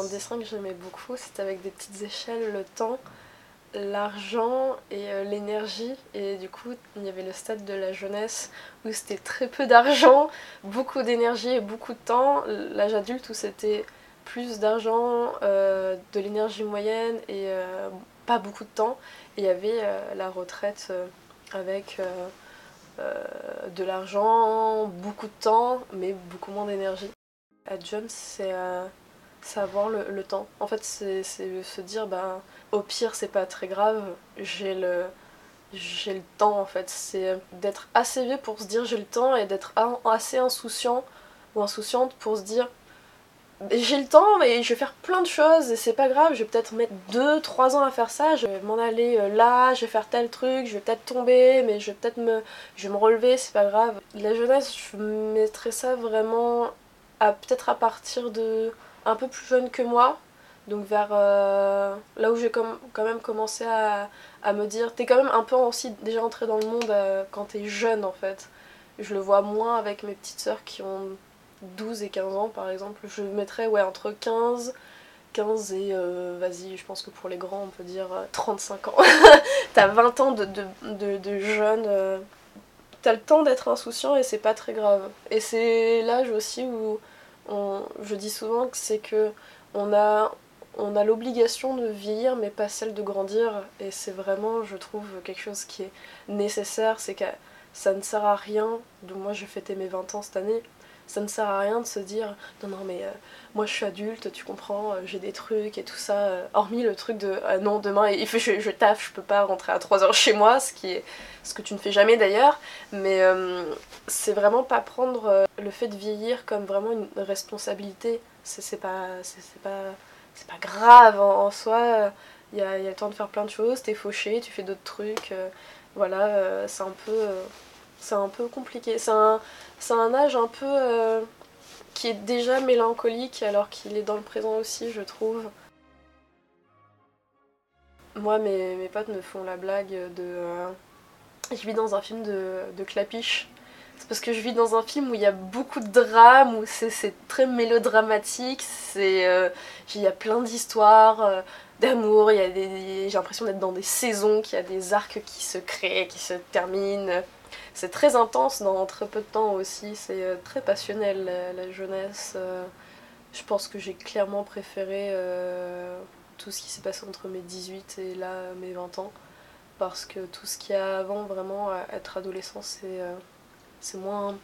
un dessin que j'aimais beaucoup, c'était avec des petites échelles, le temps, l'argent et euh, l'énergie. Et du coup, il y avait le stade de la jeunesse où c'était très peu d'argent, beaucoup d'énergie et beaucoup de temps. L'âge adulte où c'était plus d'argent, euh, de l'énergie moyenne et euh, pas beaucoup de temps. Et il y avait la retraite avec de l'argent, beaucoup de temps, mais beaucoup moins d'énergie. À Jump, c'est savoir le, temps. En fait, c'est se dire, ben, au pire, c'est pas très grave, j'ai le, j'ai le temps en fait. C'est d'être assez vieux pour se dire j'ai le temps et d'être assez insouciant ou insouciante pour se dire j'ai le temps mais je vais faire plein de choses et c'est pas grave, je vais peut-être mettre 2-3 ans à faire ça, je vais m'en aller euh, là, je vais faire tel truc, je vais peut-être tomber mais je vais peut-être me, je me relever, c'est pas grave. La jeunesse, je mettrais ça vraiment à peut-être à partir de un peu plus jeune que moi, donc vers euh, là où j'ai quand même commencé à, me dire, t'es quand même un peu aussi déjà entré dans le monde euh, quand t'es jeune en fait. Je le vois moins avec mes petites sœurs qui ont 12 et 15 ans par exemple. Je mettrais ouais, entre 15, 15 et euh, vas-y, je pense que pour les grands on peut dire 35 ans. T'as 20 ans de, de, de, jeune. T'as le temps d'être insouciant et c'est pas très grave. Et c'est l'âge aussi où je dis souvent que c'est que on a, on a l'obligation de vieillir mais pas celle de grandir. Et c'est vraiment je trouve quelque chose qui est nécessaire. C'est que ça ne sert à rien de moi j'ai fêté mes 20 ans cette année ça ne sert à rien de se dire non non mais euh, moi je suis adulte tu comprends euh, j'ai des trucs et tout ça euh, hormis le truc de non demain il fait je, je, taffe je peux pas rentrer à 3 heures chez moi ce qui est ce que tu ne fais jamais d'ailleurs. Mais c'est vraiment pas prendre le fait de vieillir comme vraiment une responsabilité. C'est pas c'est pas pas grave en, soi. Il y a, y a, le temps de faire plein de choses t'es fauché tu fais d'autres trucs voilà c'est un peu c'est un peu compliqué. C'est un, un, âge un peu euh, qui est déjà mélancolique alors qu'il est dans le présent aussi, je trouve. Moi, mes, mes potes me font la blague de. Euh, je vis dans un film de, de clapiche. C'est parce que je vis dans un film où il y a beaucoup de drame, où c'est très mélodramatique, euh, il y a plein d'histoires d'amour, j'ai l'impression d'être dans des saisons, qu'il y a des arcs qui se créent, qui se terminent. C'est très intense dans très peu de temps aussi, c'est euh, très passionnel la, jeunesse. Euh. Je pense que j'ai clairement préféré euh, tout ce qui s'est passé entre mes 18 et là mes 20 ans. Parce que tout ce qu'il y a avant, vraiment, être adolescent, c'est moins.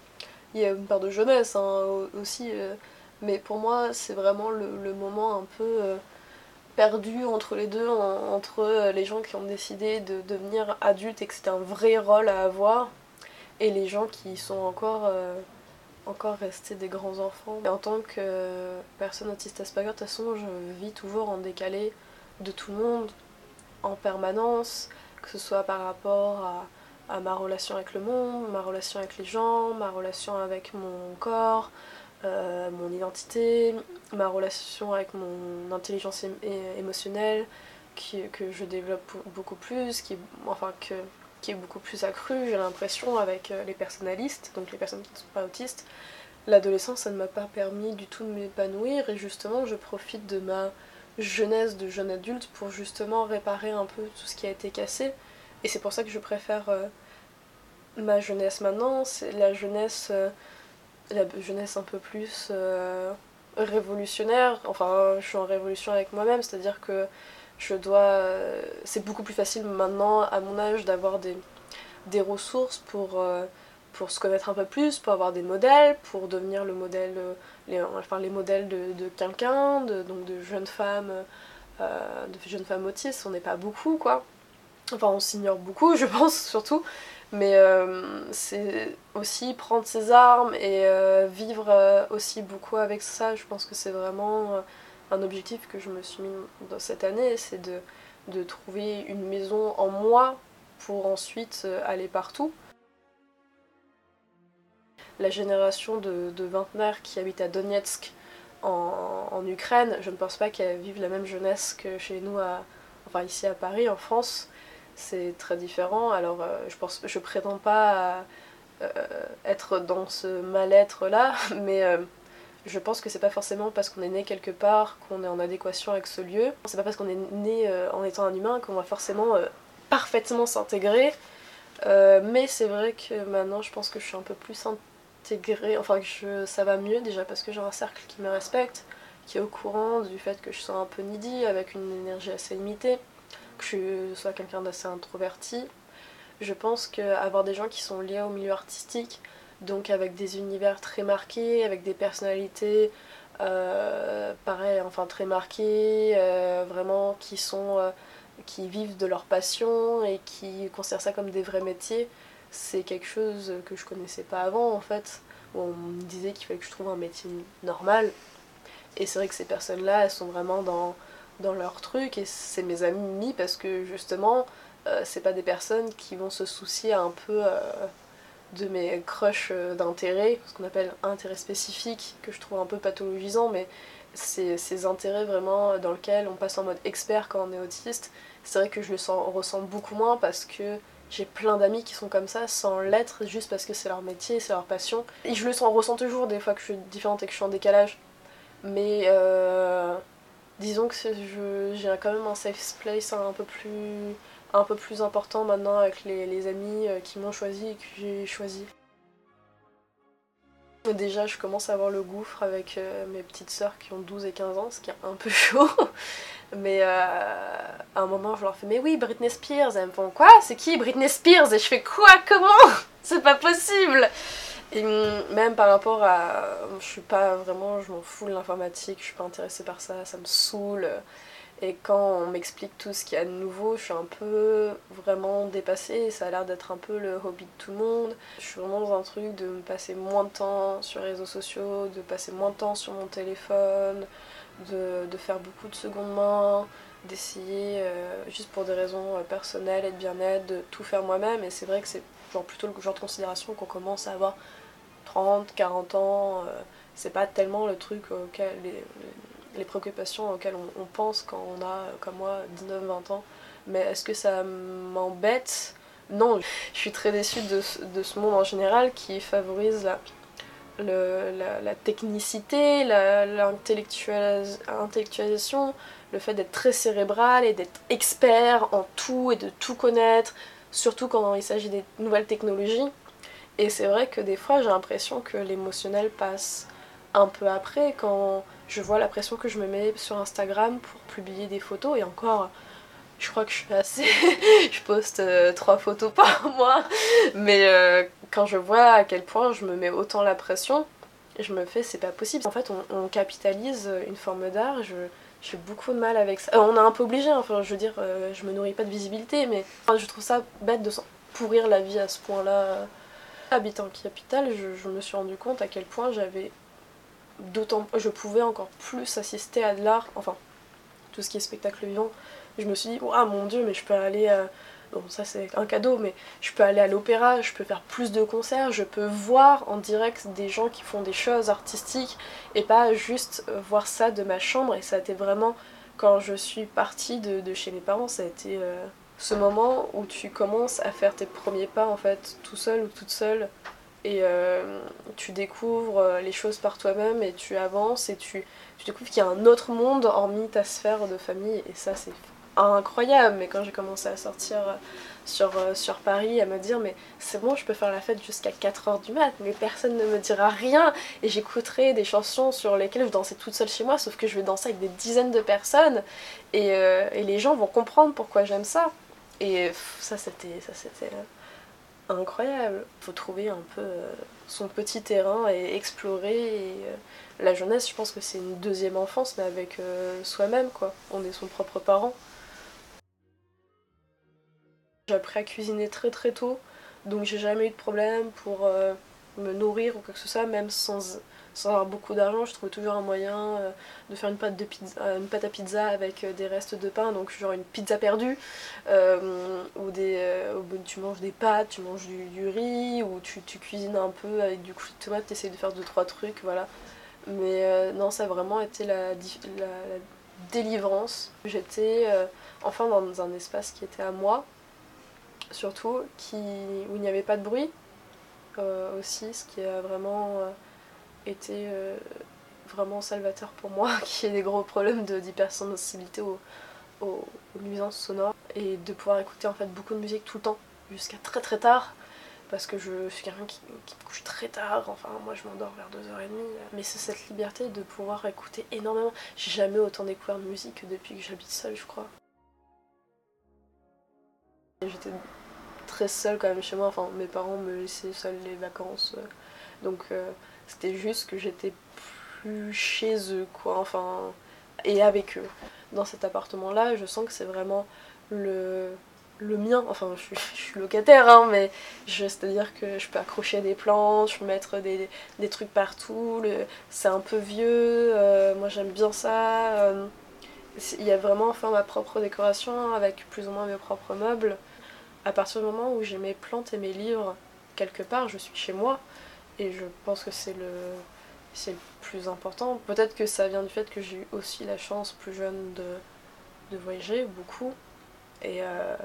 Il y a une part de jeunesse hein, aussi, mais pour moi, c'est vraiment le, moment un peu perdu entre les deux, entre les gens qui ont décidé de devenir adultes et que c'était un vrai rôle à avoir, et les gens qui sont encore, euh, restés des grands enfants. En tant que personne autiste Asperger, de toute façon, je vis toujours en décalé de tout le monde, en permanence, que ce soit par rapport à ma relation avec le monde, ma relation avec les gens, ma relation avec mon corps, euh, mon identité, ma relation avec mon intelligence émotionnelle, que je développe beaucoup plus, qui, enfin qui est beaucoup plus accru, j'ai l'impression, avec euh, les personnalistes, donc les personnes qui ne sont pas autistes. L'adolescence, ça ne m'a pas permis du tout de m'épanouir et justement, je profite de ma jeunesse de jeune adulte pour justement réparer un peu tout ce qui a été cassé. Et c'est pour ça que je préfère euh, ma jeunesse maintenant, c'est la jeunesse, la jeunesse un peu plus révolutionnaire. Enfin, je suis en révolution avec moi-même, c'est-à-dire que je dois. Euh, c'est beaucoup plus facile maintenant, à mon âge, d'avoir des, ressources pour, euh, pour se connaître un peu plus, pour avoir des modèles, pour devenir le modèle, euh, les, enfin, les modèles de, de quelqu'un, de, donc de jeunes femmes, de jeunes femmes autistes. On n'est pas beaucoup, quoi. Enfin, on s'ignore beaucoup, je pense, surtout. Mais c'est aussi prendre ses armes et vivre aussi beaucoup avec ça. Je pense que c'est vraiment un objectif que je me suis mis dans cette année, c'est de, de trouver une maison en moi pour ensuite euh, aller partout. La génération de, de vingtenaires qui habitent à Donetsk en, en Ukraine, je ne pense pas qu'elles vivent la même jeunesse que chez nous, à, enfin ici à Paris, en France. C'est très différent. Alors euh, je pense, je prétends pas euh, être dans ce mal-être là, mais je pense que c'est pas forcément parce qu'on est né quelque part qu'on est en adéquation avec ce lieu. C'est pas parce qu'on est né en étant un humain qu'on va forcément parfaitement s'intégrer. mais c'est vrai que maintenant je pense que je suis un peu plus intégrée, enfin que ça va mieux déjà parce que j'ai un cercle qui me respecte, qui est au courant du fait que je sois un peu needy, avec une énergie assez limitée, que je sois quelqu'un d'assez introverti. Je pense qu'avoir des gens qui sont liés au milieu artistique, donc avec des univers très marqués, avec des personnalités euh, pareil, enfin très marquées, euh, vraiment qui sont euh, qui vivent de leur passion et qui considèrent ça comme des vrais métiers, c'est quelque chose que je connaissais pas avant en fait. On me disait qu'il fallait que je trouve un métier normal, et c'est vrai que ces personnes-là, elles sont vraiment dans, dans leur truc et c'est mes amis parce que justement, euh, c'est pas des personnes qui vont se soucier un peu euh, de mes crushs euh, d'intérêt, ce qu'on appelle intérêt spécifique, que je trouve un peu pathologisant, mais c'est ces intérêts vraiment dans lesquels on passe en mode expert quand on est autiste. C'est vrai que je le sens, ressens beaucoup moins parce que j'ai plein d'amis qui sont comme ça sans l'être juste parce que c'est leur métier, c'est leur passion. Et je le sens, ressens toujours des fois que je suis différente et que je suis en décalage. Mais euh, disons que j'ai quand même un safe place un peu plus, un peu plus important maintenant avec les, amis euh, qui m'ont choisi et que j'ai choisi. Déjà, je commence à avoir le gouffre avec euh, mes petites sœurs qui ont 12 et 15 ans, ce qui est un peu chaud. Mais à un moment, je leur fais Mais oui, Britney Spears. Elles me font Quoi? C'est qui Britney Spears? Et je fais Quoi? Comment? C'est pas possible et même par rapport à. Je suis pas vraiment. Je m'en fous de l'informatique, je suis pas intéressée par ça, ça me saoule. Et quand on m'explique tout ce qu'il y a de nouveau, je suis un peu vraiment dépassée. Ça a l'air d'être un peu le hobby de tout le monde. Je suis vraiment dans un truc de me passer moins de temps sur les réseaux sociaux, de passer moins de temps sur mon téléphone, de, de faire beaucoup de seconde main, d'essayer, euh, juste pour des raisons euh, personnelles et de bien-être, de tout faire moi-même. Et c'est vrai que c'est genre plutôt le genre de considération qu'on commence à avoir 30, 40 ans. Euh, c'est pas tellement le truc auquel les, préoccupations auxquelles on, pense quand on a, comme moi, 19-20 ans. Mais est-ce que ça m'embête? Non, je suis très déçue de, ce monde en général qui favorise la, le, la, technicité, l'intellectualisation, le fait d'être très cérébral et d'être expert en tout et de tout connaître, surtout quand il s'agit des nouvelles technologies. Et c'est vrai que des fois j'ai l'impression que l'émotionnel passe un peu après quand je vois la pression que je me mets sur Instagram pour publier des photos et encore je crois que je suis assez je poste euh, trois photos par mois mais euh, quand je vois à quel point je me mets autant la pression je me fais c'est pas possible en fait on, capitalise une forme d'art je j'ai beaucoup de mal avec ça. Euh, on est un peu obligé, hein. enfin je veux dire, je me nourris pas de visibilité, mais je trouve ça bête de pourrir la vie à ce point-là. Habitant capitale, je, me suis rendu compte à quel point j'avais d'autant je pouvais encore plus assister à de l'art, enfin tout ce qui est spectacle vivant. Je me suis dit, ah mon dieu, mais je peux aller. Bon, ça c'est un cadeau, mais je peux aller à l'opéra, je peux faire plus de concerts, je peux voir en direct des gens qui font des choses artistiques et pas juste voir ça de ma chambre. Et ça a été vraiment, quand je suis partie de, chez mes parents, ça a été... Euh, ce moment où tu commences à faire tes premiers pas en fait tout seul ou toute seule et euh, tu découvres euh, les choses par toi-même et tu avances et tu, tu découvres qu'il y a un autre monde hormis ta sphère de famille et ça c'est incroyable mais quand j'ai commencé à sortir euh, sur, sur Paris à me dire mais c'est bon je peux faire la fête jusqu'à 4h du mat mais personne ne me dira rien et j'écouterai des chansons sur lesquelles je dansais toute seule chez moi sauf que je vais danser avec des dizaines de personnes et, et les gens vont comprendre pourquoi j'aime ça et ça c'était ça c'était euh, incroyable. Faut trouver un peu euh, son petit terrain et explorer. Euh, la jeunesse, je pense que c'est une deuxième enfance, mais avec soi-même quoi. On est son propre parent. J'ai appris à cuisiner très très tôt, donc j'ai jamais eu de problème pour me nourrir ou quoi que ce soit, même sans avoir beaucoup d'argent, je trouvais toujours un moyen euh, de faire une pâte, de pizza, euh, une pâte à pizza avec euh, des restes de pain, donc genre une pizza perdue, ou des, tu manges des pâtes, tu manges du, riz, ou tu, cuisines un peu avec du coup de tomate, tu essayes de faire 2-3 trucs, voilà. Mais non, ça a vraiment été la, délivrance. J'étais enfin dans un espace qui était à moi, surtout, qui, où il n'y avait pas de bruit aussi, ce qui a vraiment été euh, vraiment salvateur pour moi, qui ai des gros problèmes d'hypersensibilité aux, aux, nuisances sonores, et de pouvoir écouter beaucoup de musique tout le temps, jusqu'à très très tard, parce que je suis quelqu'un qui, qui couche très tard, enfin moi je m'endors vers 2h30, mais c'est cette liberté de pouvoir écouter énormément. J'ai jamais autant découvert de musique depuis que j'habite seule, je crois. J'étais très seule quand même chez moi, enfin mes parents me laissaient seule les vacances, euh, donc euh, c'était juste que j'étais plus chez eux quoi, enfin, et avec eux. Dans cet appartement là, je sens que c'est vraiment le, le mien, enfin je, suis locataire, hein, mais c'est-à-dire que je peux accrocher des plantes, je peux mettre des, des trucs partout, c'est un peu vieux, euh, moi j'aime bien ça. il y a vraiment enfin ma propre décoration avec plus ou moins mes propres meubles à partir du moment où j'ai mes plantes et mes livres quelque part, je suis chez moi. Et je pense que c'est le, c'est le plus important. Peut-être que ça vient du fait que j'ai eu aussi la chance plus jeune de, de voyager beaucoup. Et euh,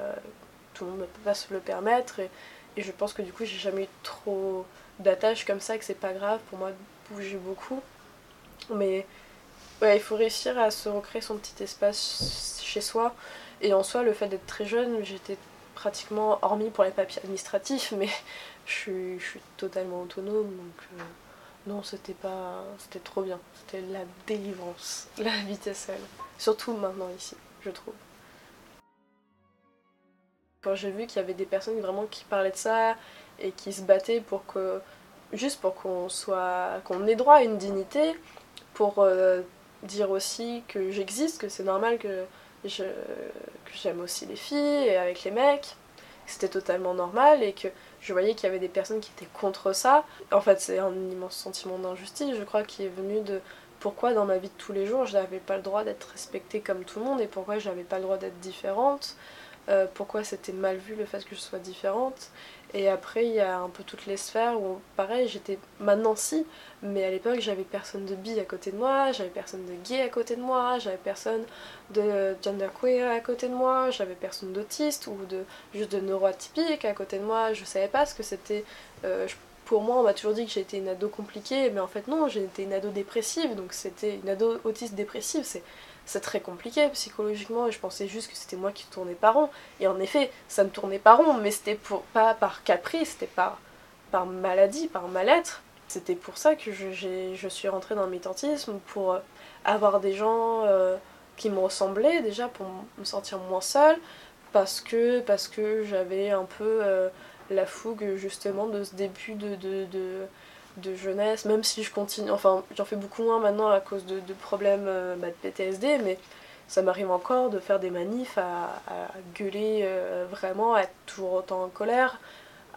tout le monde ne peut pas se le permettre. Et, je pense que du coup, j'ai jamais eu trop d'attaches comme ça, que c'est pas grave pour moi de bouger beaucoup. Mais ouais, il faut réussir à se recréer son petit espace chez soi. Et en soi, le fait d'être très jeune, j'étais pratiquement, hormis pour les papiers administratifs, mais je suis, totalement autonome, donc euh, non, c'était pas, c'était trop bien. C'était la délivrance, la vitesse seule. Surtout maintenant ici, je trouve. Quand j'ai vu qu'il y avait des personnes vraiment qui parlaient de ça et qui se battaient pour que, juste pour qu'on soit, qu'on ait droit à une dignité, pour euh, dire aussi que j'existe, que c'est normal que que j'aime aussi les filles et avec les mecs, c'était totalement normal et que je voyais qu'il y avait des personnes qui étaient contre ça. En fait, c'est un immense sentiment d'injustice, je crois, qui est venu de pourquoi dans ma vie de tous les jours je n'avais pas le droit d'être respectée comme tout le monde et pourquoi je n'avais pas le droit d'être différente, euh, pourquoi c'était mal vu le fait que je sois différente et après, il y a un peu toutes les sphères où, pareil, j'étais maintenant si, mais à l'époque, j'avais personne de bi à côté de moi, j'avais personne de gay à côté de moi, j'avais personne de genderqueer à côté de moi, j'avais personne d'autiste ou de juste de neuroatypique à côté de moi, je savais pas ce que c'était. Euh, pour moi, on m'a toujours dit que j'étais une ado compliquée, mais en fait, non, j'étais une ado dépressive, donc c'était une ado autiste dépressive, c'est c'est très compliqué psychologiquement et je pensais juste que c'était moi qui tournais par rond. Et en effet, ça me tournait pas rond, mais c'était pour, pas par caprice, c'était par, par maladie, par mal-être. C'était pour ça que je, suis rentrée dans le militantisme, pour euh, avoir des gens euh, qui me ressemblaient déjà, pour me sentir moins seule, parce que, parce que j'avais un peu euh, la fougue justement de ce début de de jeunesse, même si je continue, enfin j'en fais beaucoup moins maintenant à cause de, problèmes euh, bah, de PTSD, mais ça m'arrive encore de faire des manifs, à, gueuler euh, vraiment, à être toujours autant en colère.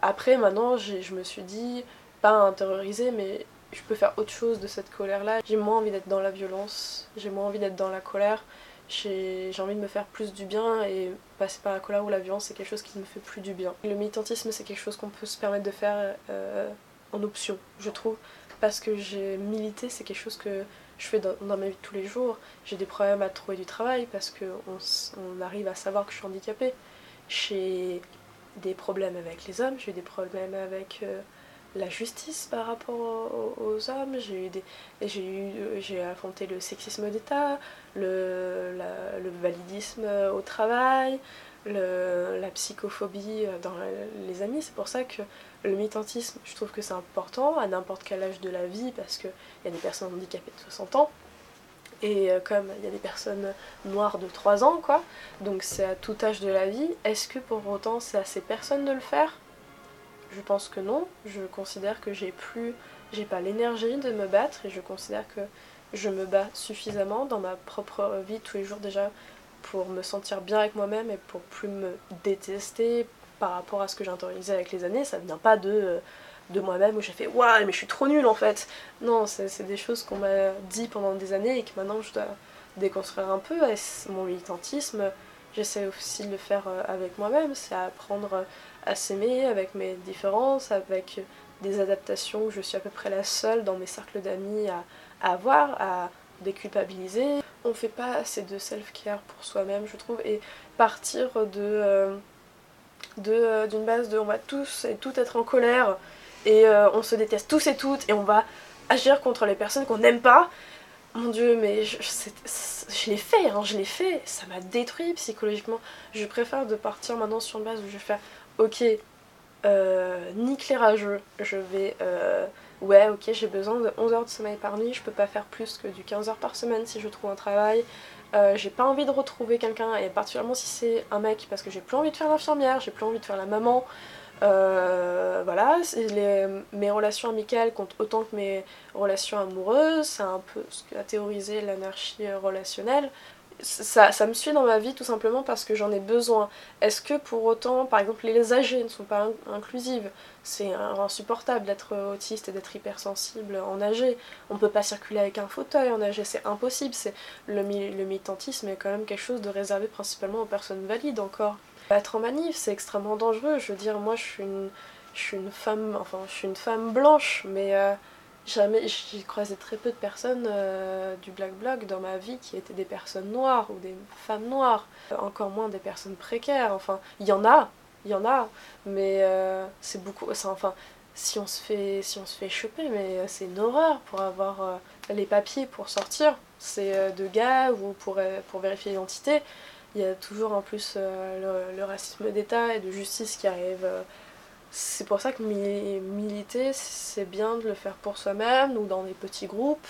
Après maintenant je me suis dit, pas intérioriser, mais je peux faire autre chose de cette colère-là. J'ai moins envie d'être dans la violence, j'ai moins envie d'être dans la colère, j'ai envie de me faire plus du bien et passer par la colère ou la violence c'est quelque chose qui me fait plus du bien. Le militantisme c'est quelque chose qu'on peut se permettre de faire euh, en option, je trouve. Parce que j'ai milité, c'est quelque chose que je fais dans, ma vie de tous les jours. J'ai des problèmes à trouver du travail parce qu'on on arrive à savoir que je suis handicapée. J'ai des problèmes avec les hommes, j'ai des problèmes avec euh, la justice par rapport aux, hommes, j'ai eu des j'ai eu j'ai affronté le sexisme d'État, le, validisme au travail, la psychophobie dans les amis. C'est pour ça que le militantisme, je trouve que c'est important à n'importe quel âge de la vie parce qu'il y a des personnes handicapées de 60 ans. Et euh, comme il y a des personnes noires de 3 ans, quoi, donc c'est à tout âge de la vie, est-ce que pour autant c'est à ces personnes de le faire? Je pense que non. Je considère que j'ai plus, j'ai pas l'énergie de me battre et je considère que je me bats suffisamment dans ma propre vie tous les jours déjà pour me sentir bien avec moi-même et pour plus me détester par rapport à ce que j'ai intériorisé avec les années. Ça vient pas de, de moi-même où j'ai fait Waouh, mais je suis trop nulle en fait. Non, c'est des choses qu'on m'a dit pendant des années et que maintenant je dois déconstruire un peu. Mon militantisme, j'essaie aussi de le faire euh, avec moi-même, c'est apprendre à s'aimer avec mes différences, avec des adaptations où je suis à peu près la seule dans mes cercles d'amis à, avoir, à déculpabiliser on fait pas assez de self-care pour soi-même, je trouve, et partir de euh, euh, d'une base de on va tous et tout être en colère et euh, on se déteste tous et toutes et on va agir contre les personnes qu'on n'aime pas, mon dieu, mais je, l'ai fait, hein, je l'ai fait, ça m'a détruit psychologiquement. Je préfère de partir maintenant sur une base où je vais faire, ok, euh, nique je vais, euh, ouais, ok, j'ai besoin de 11 heures de sommeil par nuit, je peux pas faire plus que du 15 heures par semaine si je trouve un travail. Euh, j'ai pas envie de retrouver quelqu'un, et particulièrement si c'est un mec, parce que j'ai plus envie de faire l'infirmière, j'ai plus envie de faire la maman. Euh, voilà, mes relations amicales comptent autant que mes relations amoureuses, c'est un peu ce qu'a théorisé l'anarchie relationnelle. Ça, ça, me suit dans ma vie tout simplement parce que j'en ai besoin. Est-ce que pour autant, par exemple, les âgés ne sont pas inclusives C'est insupportable d'être autiste et d'être hypersensible en âgé. On peut pas circuler avec un fauteuil en âgé, c'est impossible. C'est le, le militantisme est quand même quelque chose de réservé principalement aux personnes valides encore. Être en manif, c'est extrêmement dangereux. Je veux dire, moi, je suis une, je suis une femme, enfin, je suis une femme blanche, mais euh, jamais, j'ai croisé très peu de personnes euh, du Black Bloc dans ma vie qui étaient des personnes noires ou des femmes noires. Encore moins des personnes précaires. Enfin, il y en a, il y en a, mais euh, c'est beaucoup. Enfin, si on se fait, si on se fait choper, mais c'est une horreur pour avoir les papiers pour sortir. C'est de gars ou pour, pour vérifier l'identité il y a toujours en plus euh, le, racisme d'État et de justice qui arrive. Euh. C'est pour ça que militer, c'est bien de le faire pour soi-même ou dans des petits groupes.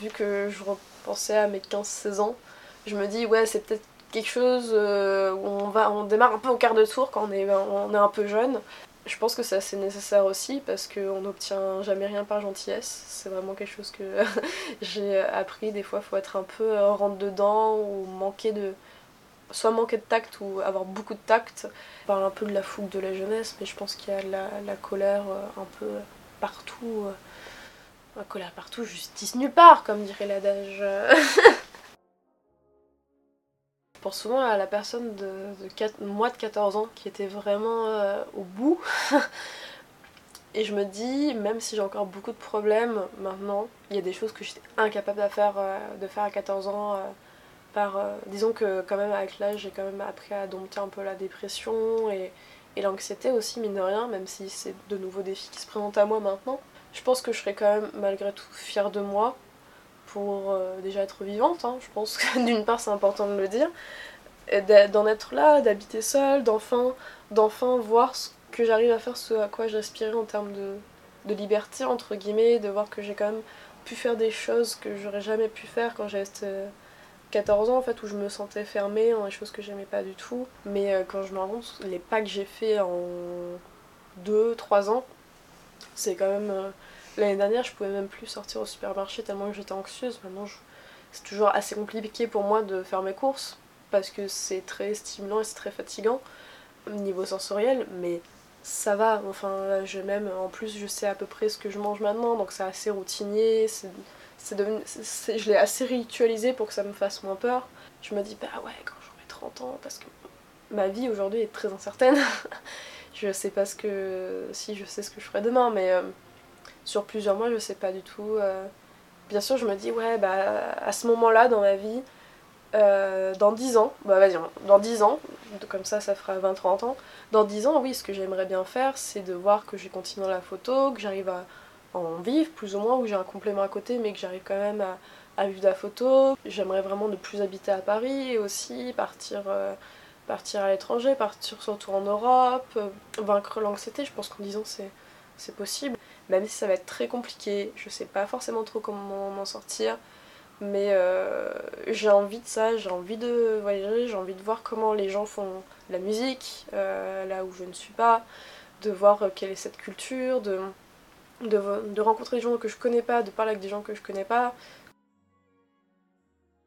Vu que je repensais à mes 15-16 ans, je me dis, ouais, c'est peut-être quelque chose euh, où on, va, on démarre un peu au quart de tour quand on est, on est un peu jeune. Je pense que c'est nécessaire aussi parce qu'on n'obtient jamais rien par gentillesse. C'est vraiment quelque chose que j'ai appris. Des fois, il faut être un peu rentre dedans ou manquer de, soit manquer de tact ou avoir beaucoup de tact. On parle un peu de la fougue de la jeunesse, mais je pense qu'il y a la, la colère euh, un peu partout. Euh, la colère partout, justice nulle part, comme dirait l'adage. je pense souvent à la personne de, moi de 14 ans qui était vraiment euh, au bout. Et je me dis, même si j'ai encore beaucoup de problèmes maintenant, il y a des choses que j'étais incapable de faire, de faire à 14 ans disons que quand même avec l'âge j'ai quand même appris à dompter un peu la dépression et, l'anxiété aussi mine de rien même si c'est de nouveaux défis qui se présentent à moi maintenant. Je pense que je serais quand même malgré tout fière de moi pour euh, déjà être vivante, hein. je pense que d'une part c'est important de le dire, d'en être là, d'habiter seule, d'enfin, d'enfin voir ce que j'arrive à faire, ce à quoi j'aspirais en termes de, liberté entre guillemets, de voir que j'ai quand même pu faire des choses que j'aurais jamais pu faire quand j'avais 14 ans en fait où je me sentais fermée dans des choses que j'aimais pas du tout. Mais euh, quand je me rends compte, les pas que j'ai fait en 2-3 ans, c'est quand même. Euh, l'année dernière, je pouvais même plus sortir au supermarché tellement que j'étais anxieuse. Maintenant, c'est toujours assez compliqué pour moi de faire mes courses parce que c'est très stimulant et c'est très fatigant au niveau sensoriel. Mais ça va, enfin je même en plus je sais à peu près ce que je mange maintenant donc c'est assez routinier, je l'ai assez ritualisé pour que ça me fasse moins peur. Je me dis, bah ouais, quand j'aurai 30 ans, parce que ma vie aujourd'hui est très incertaine. je sais pas ce que. Si, je sais ce que je ferai demain, mais euh, sur plusieurs mois, je sais pas du tout. Euh. Bien sûr, je me dis, ouais, bah à ce moment-là dans ma vie, euh, dans 10 ans, bah vas-y, dans 10 ans, comme ça, ça fera 20-30 ans. Dans 10 ans, oui, ce que j'aimerais bien faire, c'est de voir que j'ai continué la photo, que j'arrive à en vivre plus ou moins, où j'ai un complément à côté mais que j'arrive quand même à, vivre de la photo. J'aimerais vraiment ne plus habiter à Paris aussi partir, euh, partir à l'étranger, partir surtout en Europe, euh, vaincre l'anxiété, je pense qu'en disant c'est, c'est possible. Même si ça va être très compliqué, je sais pas forcément trop comment m'en sortir. Mais euh, j'ai envie de ça, j'ai envie de voyager, j'ai envie de voir comment les gens font la musique, là où je ne suis pas, de voir quelle est cette culture, de, de, rencontrer des gens que je connais pas, de parler avec des gens que je connais pas.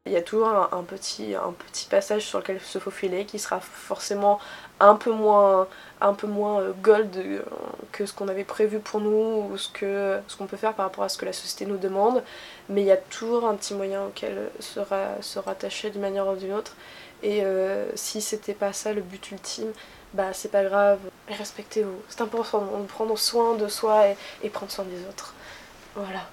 Il y a toujours un, petit, un petit passage sur lequel se faufiler qui sera forcément un peu moins, un peu moins euh, gold euh, que ce qu'on avait prévu pour nous ou ce qu'on ce qu'on peut faire par rapport à ce que la société nous demande. Mais il y a toujours un petit moyen auquel se, se rattacher d'une manière ou d'une autre. Et euh, si c'était pas ça le but ultime, bah c'est pas grave, respectez-vous. C'est important de prendre soin de soi et, et prendre soin des autres. Voilà.